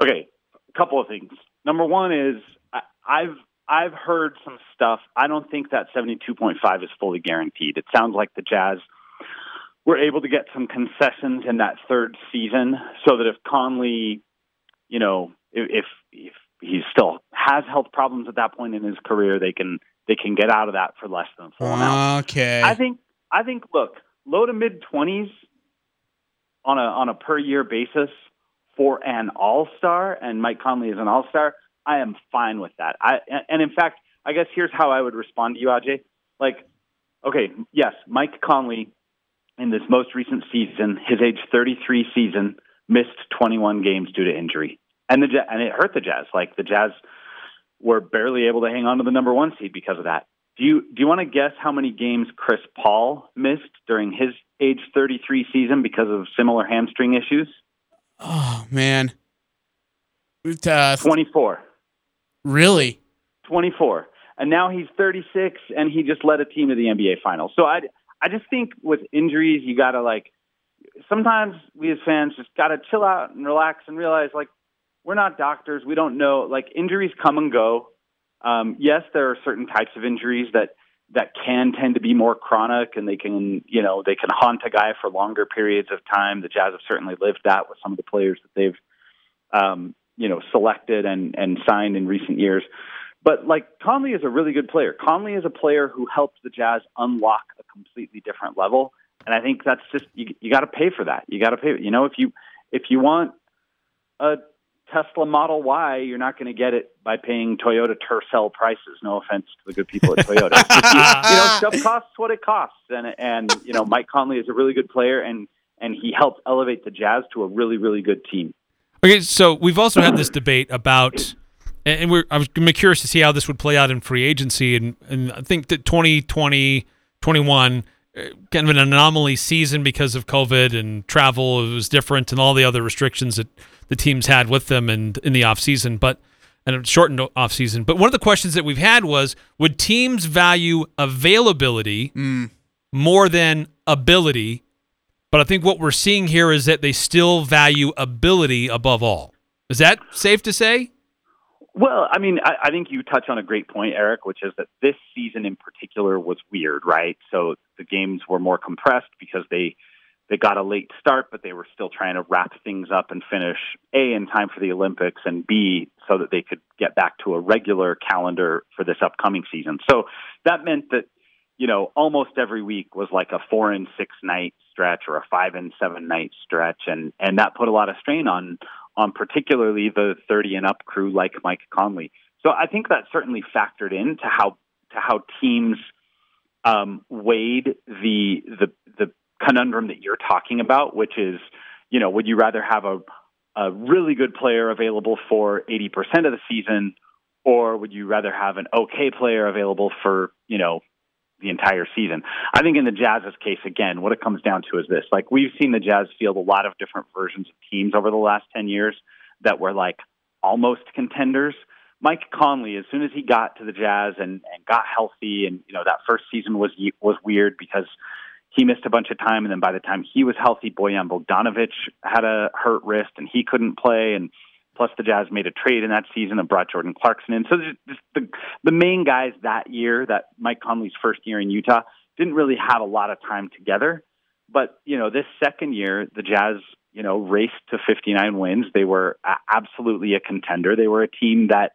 Okay, a couple of things. Number one is I, I've I've heard some stuff. I don't think that 72.5 is fully guaranteed. It sounds like the Jazz were able to get some concessions in that third season so that if Conley, you know, if if he still has health problems at that point in his career, they can they can get out of that for less than full amount. Okay. I think I think look, low to mid 20s on a on a per year basis for an all-star and Mike Conley is an all-star I am fine with that. I and in fact, I guess here's how I would respond to you, Aj. Like, okay, yes, Mike Conley in this most recent season, his age 33 season, missed 21 games due to injury, and the and it hurt the Jazz. Like the Jazz were barely able to hang on to the number one seed because of that. Do you do you want to guess how many games Chris Paul missed during his age 33 season because of similar hamstring issues? Oh man, uh, 24. Really? 24. And now he's 36 and he just led a team to the NBA finals. So I I just think with injuries you got to like sometimes we as fans just got to chill out and relax and realize like we're not doctors. We don't know like injuries come and go. Um, yes, there are certain types of injuries that that can tend to be more chronic and they can, you know, they can haunt a guy for longer periods of time. The Jazz have certainly lived that with some of the players that they've um, you know selected and and signed in recent years. But like Conley is a really good player. Conley is a player who helped the Jazz unlock a completely different level, and I think that's just you, you got to pay for that. You got to pay. You know, if you if you want a Tesla Model Y, you're not going to get it by paying Toyota Tercel prices. No offense to the good people at Toyota. you know, stuff costs what it costs, and and you know, Mike Conley is a really good player, and and he helped elevate the Jazz to a really really good team. Okay, so we've also had this debate about, and we're I was curious to see how this would play out in free agency, and and I think that 2020, 21, uh, kind of an anomaly season because of COVID and travel. It was different, and all the other restrictions that the teams had with them and in the off season, but and a shortened off season. But one of the questions that we've had was, would teams value availability mm. more than ability? But I think what we're seeing here is that they still value ability above all. Is that safe to say? Well, I mean, I, I think you touch on a great point, Eric, which is that this season in particular was weird, right? So the games were more compressed because they they got a late start, but they were still trying to wrap things up and finish A in time for the Olympics and B so that they could get back to a regular calendar for this upcoming season. So that meant that you know, almost every week was like a four and six night stretch or a five and seven night stretch, and and that put a lot of strain on on particularly the thirty and up crew like Mike Conley. So I think that certainly factored into how to how teams um, weighed the the the conundrum that you're talking about, which is, you know, would you rather have a a really good player available for 80% of the season, or would you rather have an okay player available for, you know, the entire season. I think in the Jazz's case, again, what it comes down to is this: like we've seen the Jazz field a lot of different versions of teams over the last ten years that were like almost contenders. Mike Conley, as soon as he got to the Jazz and, and got healthy, and you know that first season was was weird because he missed a bunch of time, and then by the time he was healthy, Bojan Bogdanovic had a hurt wrist and he couldn't play, and Plus, the Jazz made a trade in that season and brought Jordan Clarkson in. So just the the main guys that year, that Mike Conley's first year in Utah, didn't really have a lot of time together. But you know, this second year, the Jazz, you know, raced to 59 wins. They were absolutely a contender. They were a team that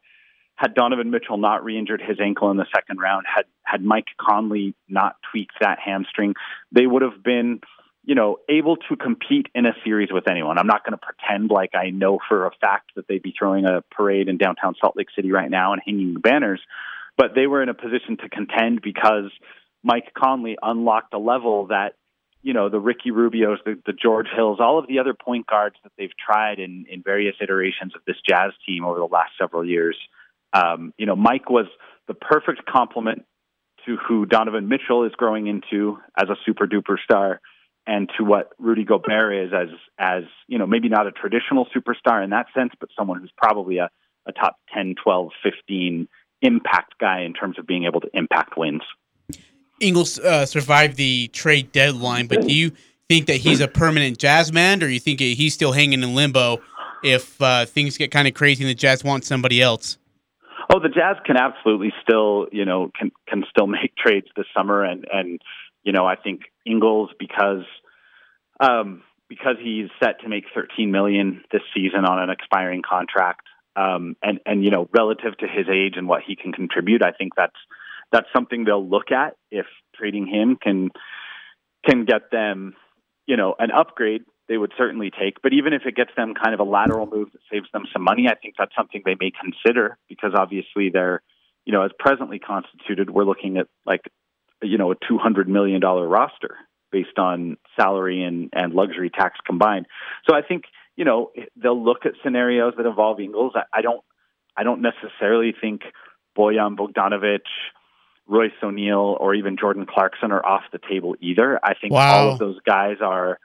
had Donovan Mitchell not re-injured his ankle in the second round, had had Mike Conley not tweaked that hamstring, they would have been you know, able to compete in a series with anyone. I'm not going to pretend like I know for a fact that they'd be throwing a parade in downtown Salt Lake City right now and hanging banners, but they were in a position to contend because Mike Conley unlocked a level that, you know, the Ricky Rubios, the, the George Hills, all of the other point guards that they've tried in, in various iterations of this Jazz team over the last several years. Um, you know, Mike was the perfect complement to who Donovan Mitchell is growing into as a super duper star and to what Rudy Gobert is as as you know maybe not a traditional superstar in that sense but someone who's probably a, a top 10 12 15 impact guy in terms of being able to impact wins Ingles uh, survived the trade deadline but do you think that he's a permanent jazz man or you think he's still hanging in limbo if uh, things get kind of crazy and the Jazz want somebody else? Oh, the Jazz can absolutely still, you know, can can still make trades this summer, and and you know, I think Ingles because um, because he's set to make 13 million this season on an expiring contract, um, and and you know, relative to his age and what he can contribute, I think that's that's something they'll look at if trading him can can get them, you know, an upgrade. They would certainly take, but even if it gets them kind of a lateral move that saves them some money, I think that's something they may consider because obviously they're, you know, as presently constituted, we're looking at like, you know, a two hundred million dollar roster based on salary and and luxury tax combined. So I think you know they'll look at scenarios that involve Ingles. I, I don't, I don't necessarily think Bojan Bogdanovic Royce O'Neale or even Jordan Clarkson are off the table either. I think wow. all of those guys are,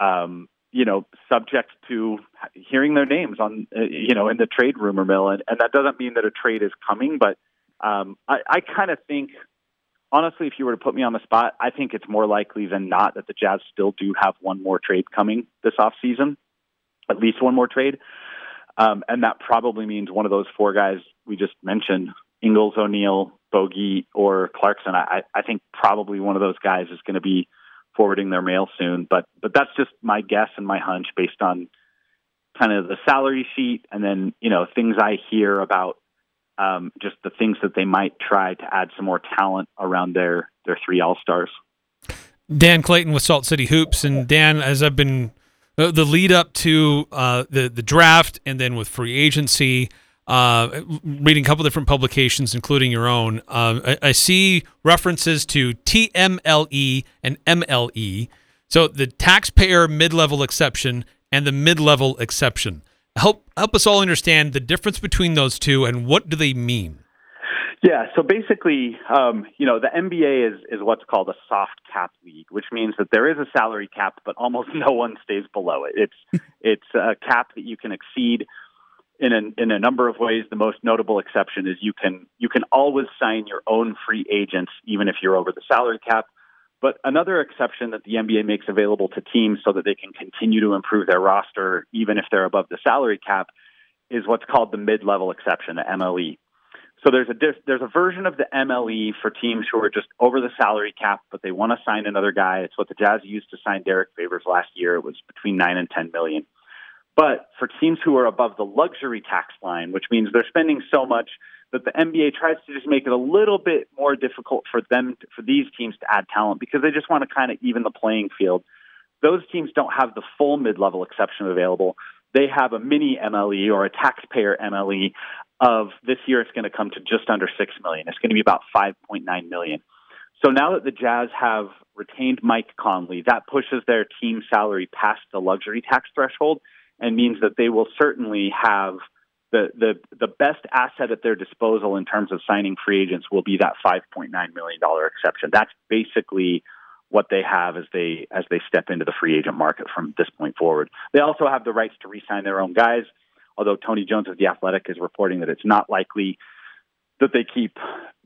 um, you know, subject to hearing their names on, uh, you know, in the trade rumor mill, and, and that doesn't mean that a trade is coming. But um, I, I kind of think, honestly, if you were to put me on the spot, I think it's more likely than not that the Jazz still do have one more trade coming this off season, at least one more trade. Um, and that probably means one of those four guys we just mentioned Ingles, O'Neale, Bogey, or Clarkson. I, I think probably one of those guys is going to be forwarding their mail soon. But but that's just my guess and my hunch based on kind of the salary sheet and then you know things I hear about um, just the things that they might try to add some more talent around their their three all stars. Dan Clayton with Salt City Hoops, and Dan, as I've been uh, the lead up to uh, the the draft, and then with free agency uh, reading a couple different publications, including your own, uh, I, I, see references to TMLE and MLE. So the taxpayer mid-level exception and the mid-level exception. Help help us all understand the difference between those two and what do they mean. Yeah, so basically, um, you know, the NBA is is what's called a soft cap league, which means that there is a salary cap, but almost no one stays below it. It's it's a cap that you can exceed in a, in a number of ways. The most notable exception is you can you can always sign your own free agents even if you're over the salary cap. But another exception that the NBA makes available to teams so that they can continue to improve their roster even if they're above the salary cap is what's called the mid-level exception, the MLE. So there's a there's a version of the MLE for teams who are just over the salary cap, but they want to sign another guy. It's what the Jazz used to sign Derrick Favors last year. It was between nine and ten million. But for teams who are above the luxury tax line, which means they're spending so much that the NBA tries to just make it a little bit more difficult for them, to, for these teams to add talent because they just want to kind of even the playing field. Those teams don't have the full mid-level exception available. They have a mini MLE or a taxpayer MLE of this year. It's going to come to just under six million. It's going to be about 5.9 million. So now that the Jazz have retained Mike Conley, that pushes their team salary past the luxury tax threshold and means that they will certainly have the, the the best asset at their disposal in terms of signing free agents will be that 5.9 million dollar exception. That's basically what they have as they as they step into the free agent market from this point forward. They also have the rights to re-sign their own guys. Although Tony Jones of the Athletic is reporting that it's not likely that they keep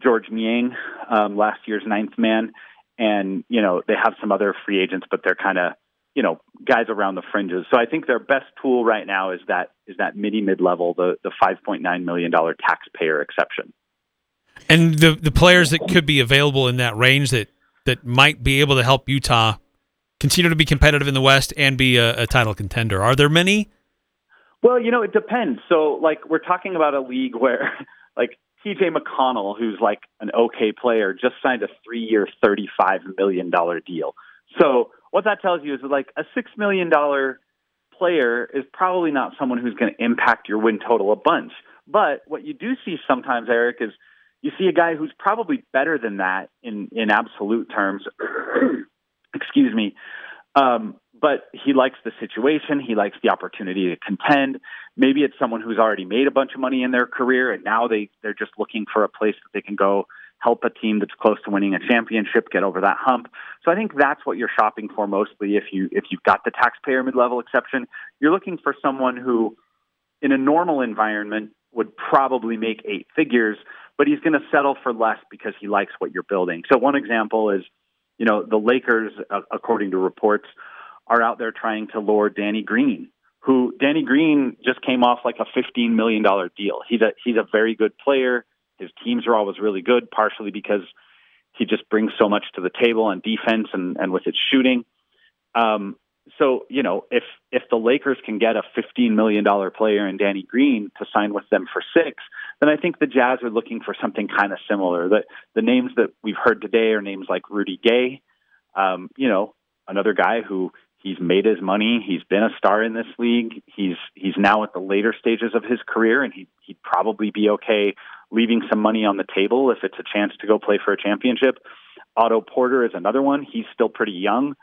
Georges Niang, um, last year's ninth man, and you know they have some other free agents, but they're kind of you know guys around the fringes. So I think their best tool right now is that is that midi mid level, the the five point nine million dollar taxpayer exception. And the the players that could be available in that range that that might be able to help Utah continue to be competitive in the West and be a, a title contender. Are there many? Well, you know, it depends. So, like, we're talking about a league where, like, TJ McConnell, who's like an okay player, just signed a three-year, thirty-five million dollar deal. So what that tells you is that like a six million dollar player is probably not someone who's going to impact your win total a bunch. But what you do see sometimes, Eric, is you see a guy who's probably better than that in in absolute terms. Excuse me. Um, but he likes the situation. He likes the opportunity to contend. Maybe it's someone who's already made a bunch of money in their career, and now they they're just looking for a place that they can go help a team that's close to winning a championship get over that hump. So I think that's what you're shopping for mostly if you if you've got the taxpayer mid-level exception. You're looking for someone who in a normal environment would probably make eight figures, but he's going to settle for less because he likes what you're building. So one example is, you know, the Lakers uh, according to reports are out there trying to lure Danny Green who Danny Green just came off like a $15 million deal. He's a, he's a very good player. His teams are always really good, partially because he just brings so much to the table on defense and, and with his shooting. Um, so, you know, if, if the Lakers can get a $15 million player in Danny Green to sign with them for six, then I think the Jazz are looking for something kind of similar. The, the names that we've heard today are names like Rudy Gay, um, you know, another guy who He's made his money. He's been a star in this league. He's he's now at the later stages of his career, and he he'd probably be okay leaving some money on the table if it's a chance to go play for a championship. Otto Porter is another one. He's still pretty young,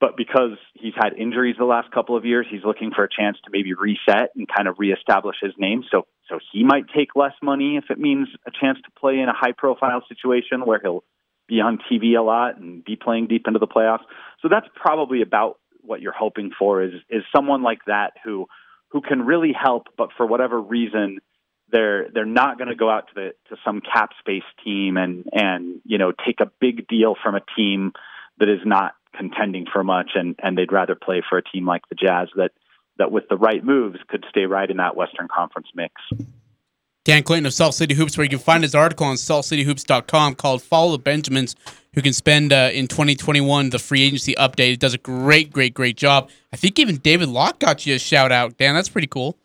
but because he's had injuries the last couple of years, he's looking for a chance to maybe reset and kind of reestablish his name. So so he might take less money if it means a chance to play in a high profile situation where he'll be on TV a lot and be playing deep into the playoffs. So that's probably about what you're hoping for is is someone like that who who can really help, but for whatever reason they're they're not going to go out to the to some cap space team and and you know take a big deal from a team that is not contending for much and and they'd rather play for a team like the Jazz that that with the right moves could stay right in that Western Conference mix. Dan Clayton of Salt City Hoops, where you can find his article on saltcityhoops.com called Follow the Benjamins, who can spend uh, in 2021 the free agency update. It does a great, great, great job. I think even David Locke got you a shout out. Dan, that's pretty cool.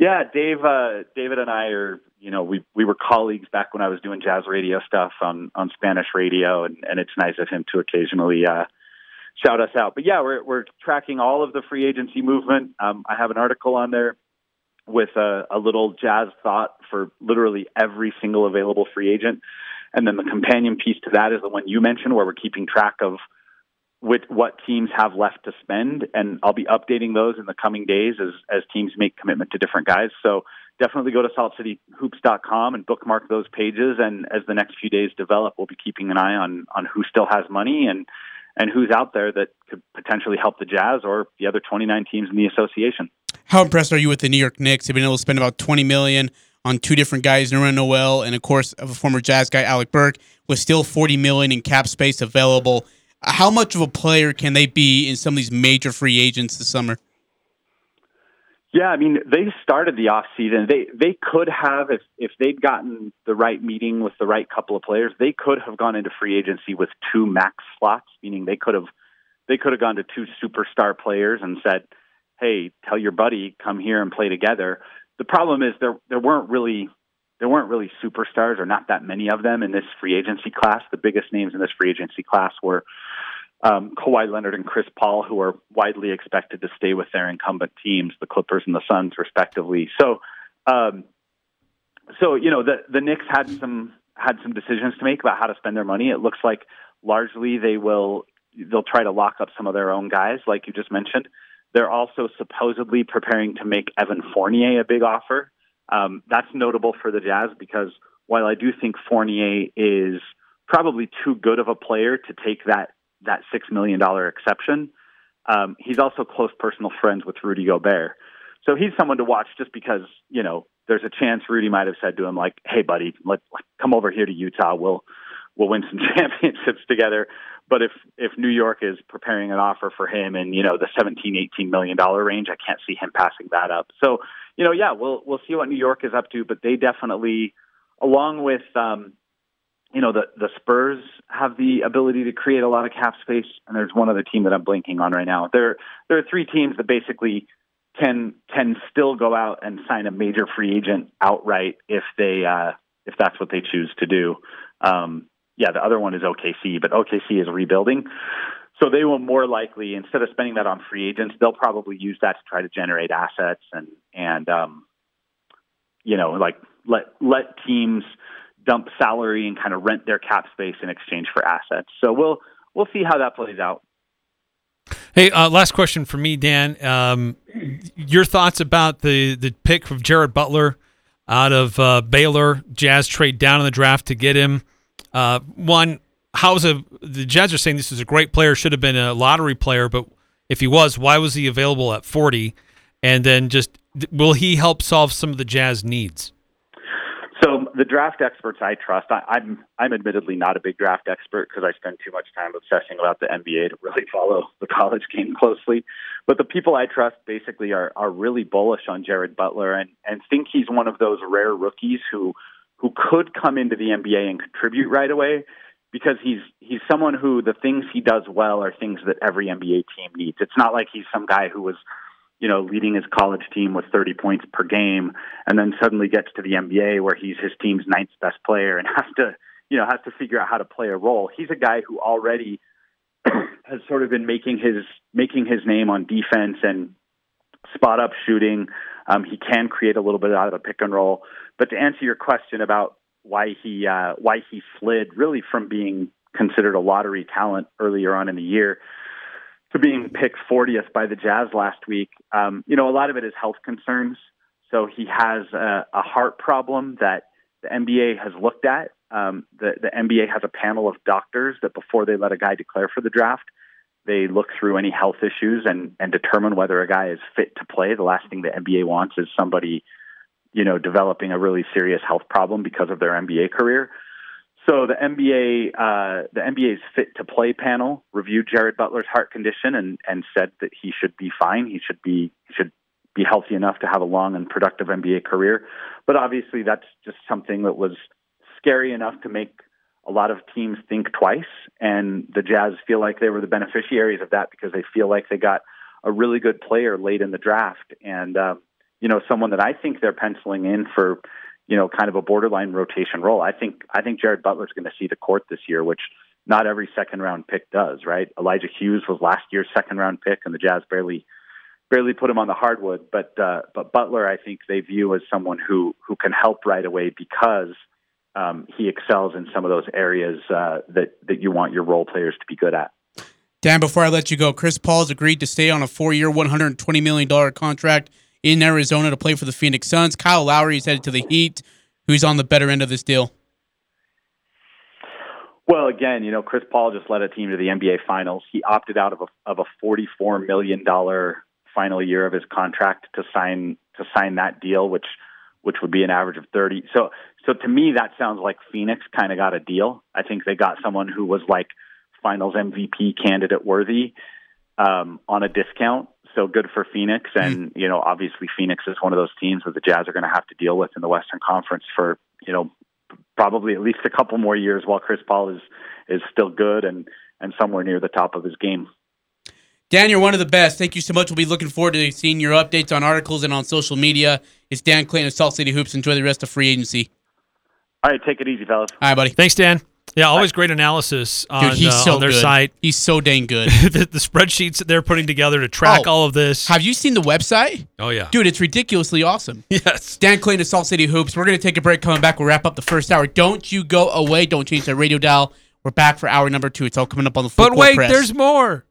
Yeah, Dave, uh, David and I are, you know, we we were colleagues back when I was doing jazz radio stuff on on Spanish radio, and, and it's nice of him to occasionally uh, shout us out. But yeah, we're we're tracking all of the free agency movement. Um, I have an article on there with a, a little jazz thought for literally every single available free agent. And then the companion piece to that is the one you mentioned, where we're keeping track of with what teams have left to spend. And I'll be updating those in the coming days as, as teams make commitment to different guys. So definitely go to saltcityhoops.com and bookmark those pages. And as the next few days develop, we'll be keeping an eye on, on who still has money and, and who's out there that could potentially help the Jazz or the other 29 teams in the association. How impressed are you with the New York Knicks? They've been able to spend about 20 million on two different guys, Nerlens Noel, and of course, a former Jazz guy, Alec Burks, with still 40 million in cap space available. How much of a player can they be in some of these major free agents this summer? Yeah, I mean, they started the off season. They they could have if if they'd gotten the right meeting with the right couple of players, they could have gone into free agency with two max slots, meaning they could have they could have gone to two superstar players and said, hey, tell your buddy come here and play together. The problem is there there weren't really there weren't really superstars or not that many of them in this free agency class. The biggest names in this free agency class were um, Kawhi Leonard and Chris Paul, who are widely expected to stay with their incumbent teams, the Clippers and the Suns, respectively. So, um, so you know, the the Knicks had some had some decisions to make about how to spend their money. It looks like largely they will they'll try to lock up some of their own guys, like you just mentioned. They're also supposedly preparing to make Evan Fournier a big offer. Um, that's notable for the Jazz because while I do think Fournier is probably too good of a player to take that that six million dollar exception, um, he's also close personal friends with Rudy Gobert. So he's someone to watch just because you know there's a chance Rudy might have said to him like, "Hey, buddy, let, let come over here to Utah. We'll we'll win some championships together." But if if New York is preparing an offer for him in you know the 17, 18 million dollar range, I can't see him passing that up. So you know, yeah, we'll we'll see what New York is up to, but they definitely, along with um, you know the the Spurs have the ability to create a lot of cap space, and there's one other team that I'm blinking on right now. There there are three teams that basically can can still go out and sign a major free agent outright if they uh, if that's what they choose to do. Um, yeah, the other one is OKC, but OKC is rebuilding. So they will more likely, instead of spending that on free agents, they'll probably use that to try to generate assets and and um, you know like let let teams dump salary and kind of rent their cap space in exchange for assets. So we'll we'll see how that plays out. Hey, uh, last question for me, Dan. Um, your thoughts about the the pick of Jared Butler out of uh, Baylor? Jazz trade down in the draft to get him. Uh, one, how's a the Jazz are saying this is a great player, should have been a lottery player, but if he was, why was he available at 40? And then just will he help solve some of the Jazz needs? So the draft experts I trust, I, I'm I'm admittedly not a big draft expert because I spend too much time obsessing about the NBA to really follow the college game closely. But the people I trust basically are are really bullish on Jared Butler and and think he's one of those rare rookies who who could come into the NBA and contribute right away because he's he's someone who the things he does well are things that every NBA team needs. It's not like he's some guy who was you know, leading his college team with 30 points per game, and then suddenly gets to the NBA where he's his team's ninth best player and has to, you know, has to figure out how to play a role. He's a guy who already has sort of been making his making his name on defense and spot up shooting. Um, he can create a little bit out of a pick and roll. But to answer your question about why he uh, why he slid really from being considered a lottery talent earlier on in the year to being picked 40th by the Jazz last week. Um, you know, a lot of it is health concerns. So he has a, a heart problem that the NBA has looked at. Um, the, the NBA has a panel of doctors that before they let a guy declare for the draft, they look through any health issues and, and determine whether a guy is fit to play. The last thing the NBA wants is somebody, you know, developing a really serious health problem because of their NBA career. So the NBA, uh, the NBA's fit to play panel reviewed Jared Butler's heart condition and, and said that he should be fine. He should be should be healthy enough to have a long and productive NBA career. But obviously, that's just something that was scary enough to make a lot of teams think twice. And the Jazz feel like they were the beneficiaries of that because they feel like they got a really good player late in the draft, and uh, you know someone that I think they're penciling in for you know, kind of a borderline rotation role. I think I think Jared Butler's going to see the court this year, which not every second round pick does, right? Elijah Hughes was last year's second round pick, and the Jazz barely barely put him on the hardwood. But uh, but Butler, I think they view as someone who who can help right away because um, he excels in some of those areas uh, that that you want your role players to be good at. Dan, before I let you go, Chris Paul's agreed to stay on a four-year, one hundred twenty million dollar contract in Arizona to play for the Phoenix Suns. Kyle Lowry is headed to the Heat. Who's on the better end of this deal? Well, again, you know, Chris Paul just led a team to the NBA Finals. He opted out of a of a forty four million dollar final year of his contract to sign to sign that deal, which which would be an average of thirty. So so to me, that sounds like Phoenix kind of got a deal. I think they got someone who was like Finals MVP candidate worthy um, on a discount so good for Phoenix. And, mm. you know, obviously Phoenix is one of those teams that the Jazz are going to have to deal with in the Western Conference for, you know, probably at least a couple more years while Chris Paul is is still good and and somewhere near the top of his game. Dan, you're one of the best. Thank you so much. We'll be looking forward to seeing your updates on articles and on social media. It's Dan Clayton of Salt City Hoops. Enjoy the rest of free agency. All right, take it easy, fellas. All right, buddy. Thanks, Dan. Yeah, always great analysis on, Dude, he's uh, so on their good. site. He's so dang good. the, the, spreadsheets that they're putting together to track oh, all of this. Have you seen the website? Oh yeah, dude, it's ridiculously awesome. Yes. Dan Clayton of Salt City Hoops. We're gonna take a break. Coming back, we'll wrap up the first hour. Don't you go away. Don't change that radio dial. We're back for hour number two. It's all coming up on the. But wait, press. there's more.